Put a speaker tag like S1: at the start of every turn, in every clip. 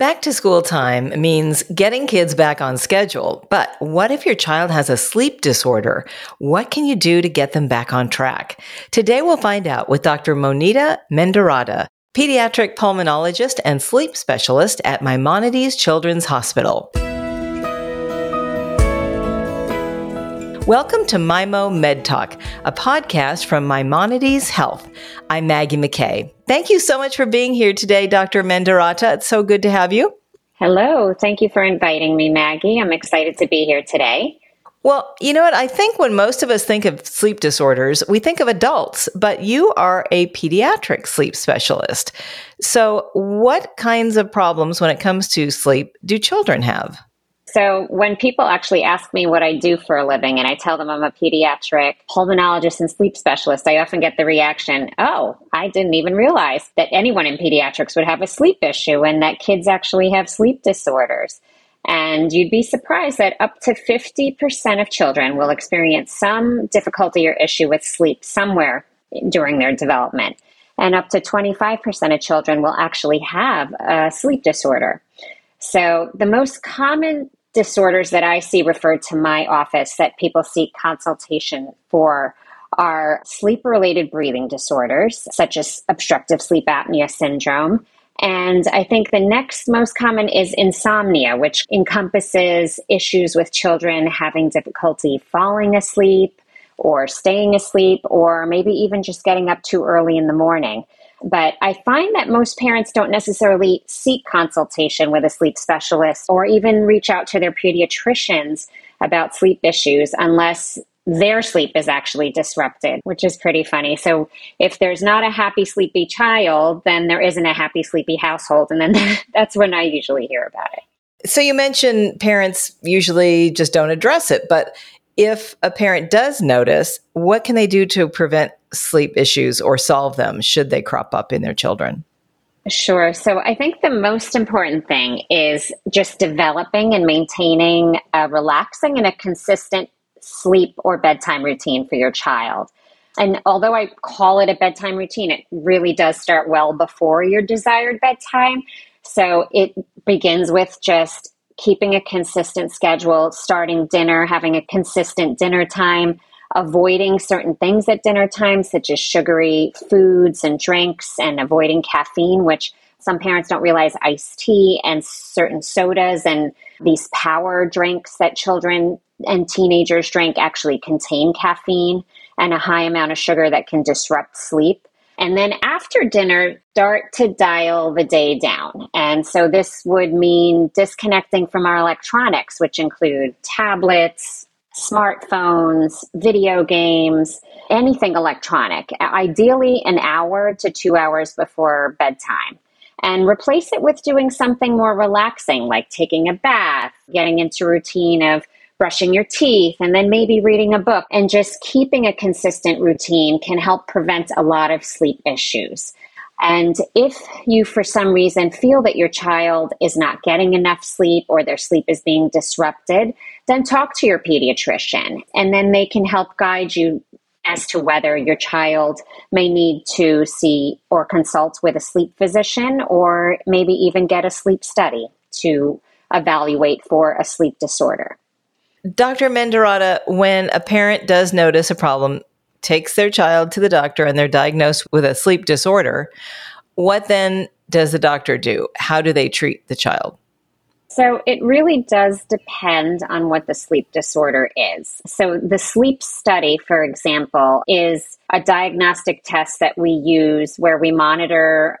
S1: Back to school time means getting kids back on schedule. But what if your child has a sleep disorder? What can you do to get them back on track? Today we'll find out with Dr. Monita Mendiratta, pediatric pulmonologist and sleep specialist at Maimonides Children's Hospital. Welcome to Maimo Med Talk, a podcast from Maimonides Health. I'm Maggie McKay. Thank you so much for being here today, Dr. Mendiratta. It's so good to have you.
S2: Hello. Thank you for inviting me, Maggie. I'm excited to be here today.
S1: Well, you know what? I think when most of us think of sleep disorders, we think of adults, but you are a pediatric sleep specialist. So, what kinds of problems when it comes to sleep do children have?
S2: So when people actually ask me what I do for a living and I tell them I'm a pediatric pulmonologist and sleep specialist, I often get the reaction, oh, I didn't even realize that anyone in pediatrics would have a sleep issue and that kids actually have sleep disorders. And you'd be surprised that up to 50% of children will experience some difficulty or issue with sleep somewhere during their development. And up to 25% of children will actually have a sleep disorder. So, the most common disorders that I see referred to my office that people seek consultation for are sleep related breathing disorders, such as obstructive sleep apnea syndrome. And I think the next most common is insomnia, which encompasses issues with children having difficulty falling asleep or staying asleep, or maybe even just getting up too early in the morning. But I find that most parents don't necessarily seek consultation with a sleep specialist or even reach out to their pediatricians about sleep issues unless their sleep is actually disrupted, which is pretty funny. So if there's not a happy, sleepy child, then there isn't a happy, sleepy household. And then that's when I usually hear about it.
S1: So you mentioned parents usually just don't address it, but if a parent does notice, what can they do to prevent sleep issues or solve them should they crop up in their children?
S2: Sure. So I think the most important thing is just developing and maintaining a relaxing and a consistent sleep or bedtime routine for your child. And although I call it a bedtime routine, it really does start well before your desired bedtime. So it begins with just keeping a consistent schedule, starting dinner, having a consistent dinner time, avoiding certain things at dinner time, such as sugary foods and drinks, and avoiding caffeine, which some parents don't realize iced tea and certain sodas and these power drinks that children and teenagers drink actually contain caffeine and a high amount of sugar that can disrupt sleep. And then after dinner, start to dial the day down. And so this would mean disconnecting from our electronics, which include tablets, smartphones, video games, anything electronic, ideally an hour to two hours before bedtime. And replace it with doing something more relaxing, like taking a bath, getting into routine of brushing your teeth, and then maybe reading a book. And just keeping a consistent routine can help prevent a lot of sleep issues. And if you, for some reason, feel that your child is not getting enough sleep or their sleep is being disrupted, then talk to your pediatrician and then they can help guide you as to whether your child may need to see or consult with a sleep physician or maybe even get a sleep study to evaluate for a sleep disorder.
S1: Dr. Mendiratta, when a parent does notice a problem, takes their child to the doctor and they're diagnosed with a sleep disorder, what then does the doctor do? How do they treat the child?
S2: So it really does depend on what the sleep disorder is. So the sleep study, for example, is a diagnostic test that we use where we monitor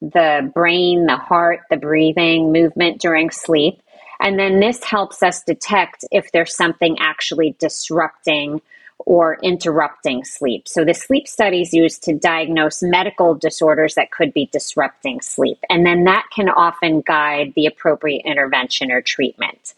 S2: the brain, the heart, the breathing, movement during sleep. And then this helps us detect if there's something actually disrupting or interrupting sleep. So the sleep study is used to diagnose medical disorders that could be disrupting sleep. And then that can often guide the appropriate intervention or treatment.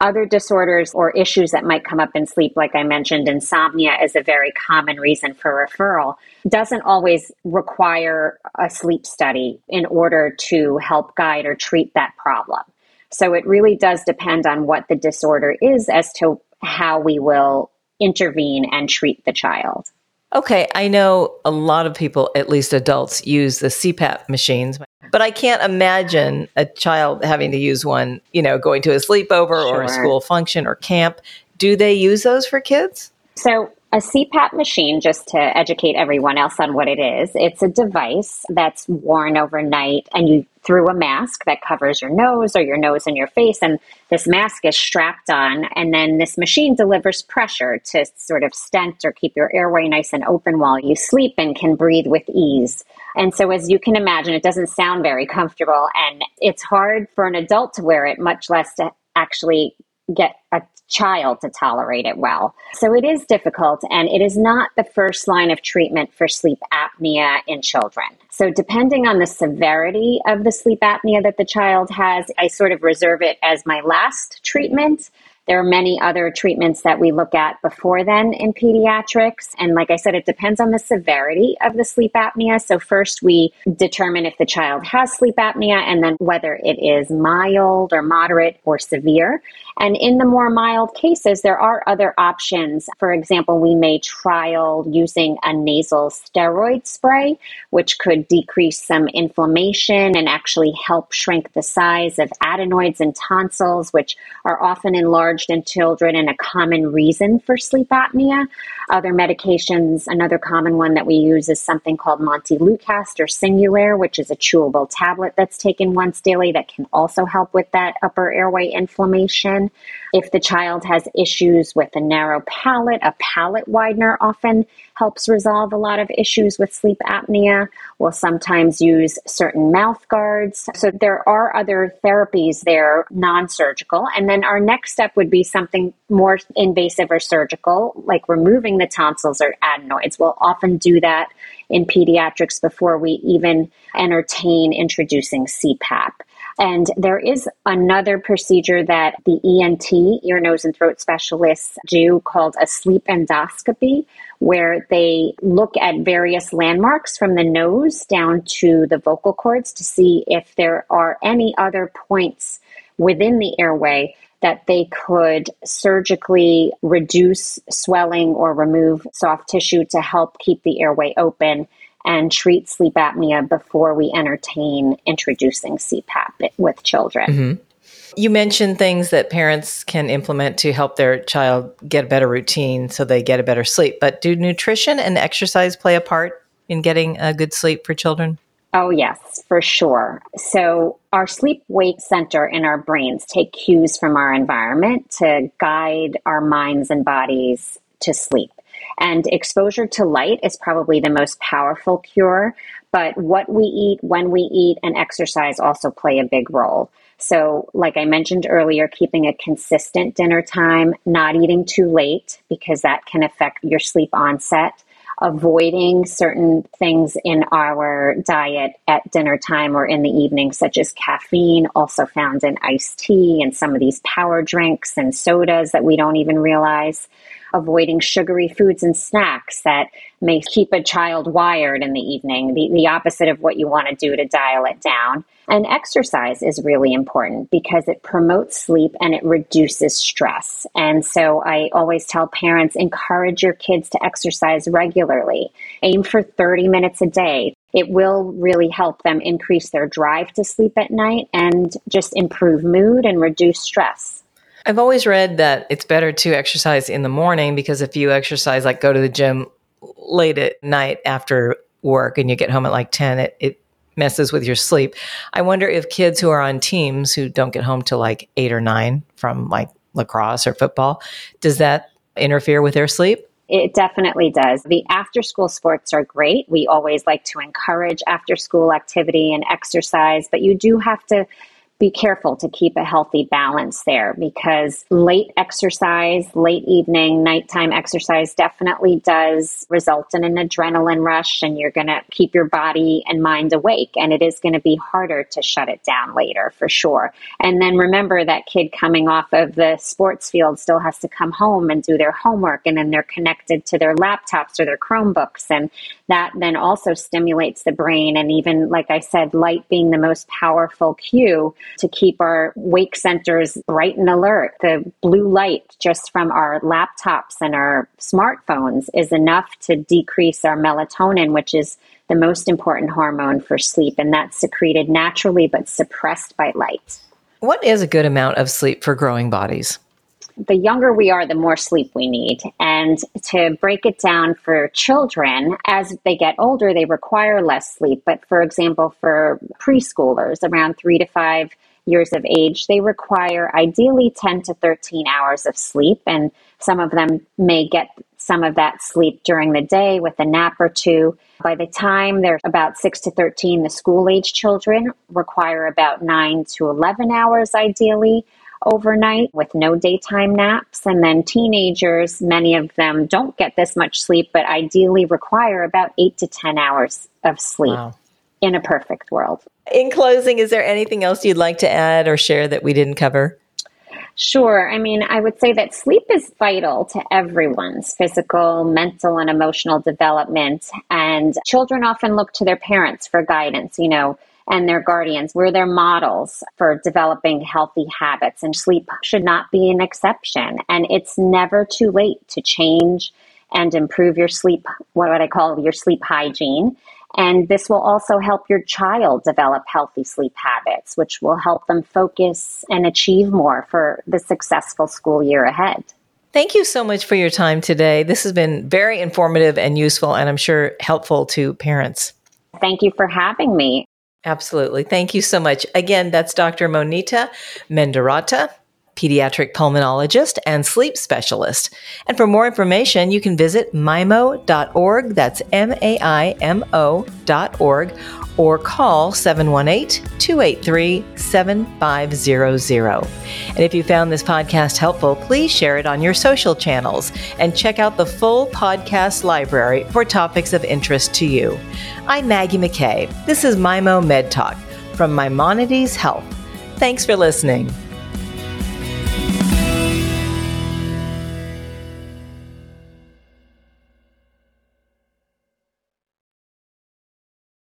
S2: Other disorders or issues that might come up in sleep, like I mentioned, insomnia is a very common reason for referral, doesn't always require a sleep study in order to help guide or treat that problem. So it really does depend on what the disorder is as to how we will intervene and treat the child.
S1: Okay, I know a lot of people, at least adults, use the CPAP machines, but I can't imagine a child having to use one, you know, going to a sleepover sure. or a school function or camp. Do they use those for kids?
S2: So, a CPAP machine, just to educate everyone else on what it is, it's a device that's worn overnight and you through a mask that covers your nose or your nose and your face. And this mask is strapped on. And then this machine delivers pressure to sort of stent or keep your airway nice and open while you sleep and can breathe with ease. And so, as you can imagine, it doesn't sound very comfortable. And it's hard for an adult to wear it, much less to actually get a child to tolerate it well. So it is difficult, and it is not the first line of treatment for sleep apnea in children. So, depending on the severity of the sleep apnea that the child has, I sort of reserve it as my last treatment. There are many other treatments that we look at before then in pediatrics. And like I said, it depends on the severity of the sleep apnea. So, first we determine if the child has sleep apnea and then whether it is mild or moderate or severe. And in the more mild cases, there are other options. For example, we may trial using a nasal steroid spray, which could decrease some inflammation and actually help shrink the size of adenoids and tonsils, which are often enlarged in children and a common reason for sleep apnea. Other medications, another common one that we use is something called Montelukast or Singulair, which is a chewable tablet that's taken once daily that can also help with that upper airway inflammation. If the child has issues with a narrow palate, a palate widener often helps resolve a lot of issues with sleep apnea. We'll sometimes use certain mouth guards. So there are other therapies there, non surgical. And then our next step would be something more invasive or surgical, like removing the tonsils or adenoids. We'll often do that in pediatrics before we even entertain introducing CPAP. And there is another procedure that the ENT, ear, nose, and throat specialists do called a sleep endoscopy, where they look at various landmarks from the nose down to the vocal cords to see if there are any other points within the airway that they could surgically reduce swelling or remove soft tissue to help keep the airway open and treat sleep apnea before we entertain introducing CPAP with children.
S1: Mm-hmm. You mentioned things that parents can implement to help their child get a better routine so they get a better sleep. But do nutrition and exercise play a part in getting a good sleep for children?
S2: Oh, yes, for sure. So, our sleep wake center in our brains take cues from our environment to guide our minds and bodies to sleep. And exposure to light is probably the most powerful cure. But what we eat, when we eat, and exercise also play a big role. So, like I mentioned earlier, keeping a consistent dinner time, not eating too late because that can affect your sleep onset, avoiding certain things in our diet at dinner time or in the evening, such as caffeine, also found in iced tea and some of these power drinks and sodas that we don't even realize avoiding sugary foods and snacks that may keep a child wired in the evening, the, the opposite of what you want to do to dial it down. And exercise is really important because it promotes sleep and it reduces stress. And so I always tell parents encourage your kids to exercise regularly. Aim for 30 minutes a day. It will really help them increase their drive to sleep at night and just improve mood and reduce stress.
S1: I've always read that it's better to exercise in the morning because if you exercise, like go to the gym late at night after work and you get home at like 10, it, it messes with your sleep. I wonder if kids who are on teams who don't get home till like eight or nine from like lacrosse or football, does that interfere with their sleep?
S2: It definitely does. The after school sports are great. We always like to encourage after school activity and exercise, but you do have to be careful to keep a healthy balance there because late exercise, late evening, nighttime exercise definitely does result in an adrenaline rush and you're going to keep your body and mind awake. And it is going to be harder to shut it down later for sure. And then remember that kid coming off of the sports field still has to come home and do their homework and then they're connected to their laptops or their Chromebooks. And that then also stimulates the brain. And even, like I said, light being the most powerful cue to keep our wake centers bright and alert. The blue light just from our laptops and our smartphones is enough to decrease our melatonin, which is the most important hormone for sleep, and that's secreted naturally but suppressed by light.
S1: What is a good amount of sleep for growing bodies?
S2: The younger we are, the more sleep we need. And to break it down for children, as they get older, they require less sleep. But for example, for preschoolers around three to five years of age, they require ideally 10 to 13 hours of sleep. And some of them may get some of that sleep during the day with a nap or two. By the time they're about 6 to 13, the school age children require about 9 to 11 hours ideally overnight with no daytime naps. And then teenagers, many of them don't get this much sleep, but ideally require about eight to 10 hours of sleep wow. in a perfect world.
S1: In closing, is there anything else you'd like to add or share that we didn't cover?
S2: Sure. I mean, I would say that sleep is vital to everyone's physical, mental, and emotional development. And children often look to their parents for guidance. You know, and their guardians. We're their models for developing healthy habits, and sleep should not be an exception. And it's never too late to change and improve your sleep, what would I call your sleep hygiene. And this will also help your child develop healthy sleep habits, which will help them focus and achieve more for the successful school year ahead.
S1: Thank you so much for your time today. This has been very informative and useful, and I'm sure helpful to parents.
S2: Thank you for having me.
S1: Absolutely. Thank you so much. Again, that's Dr. Monita Mendiratta, pediatric pulmonologist and sleep specialist. And for more information, you can visit maimo.org. That's M A I M O.org or call 718 283 7500. And if you found this podcast helpful, please share it on your social channels and check out the full podcast library for topics of interest to you. I'm Maggie McKay. This is Maimo Med Talk from Maimonides Health. Thanks for listening.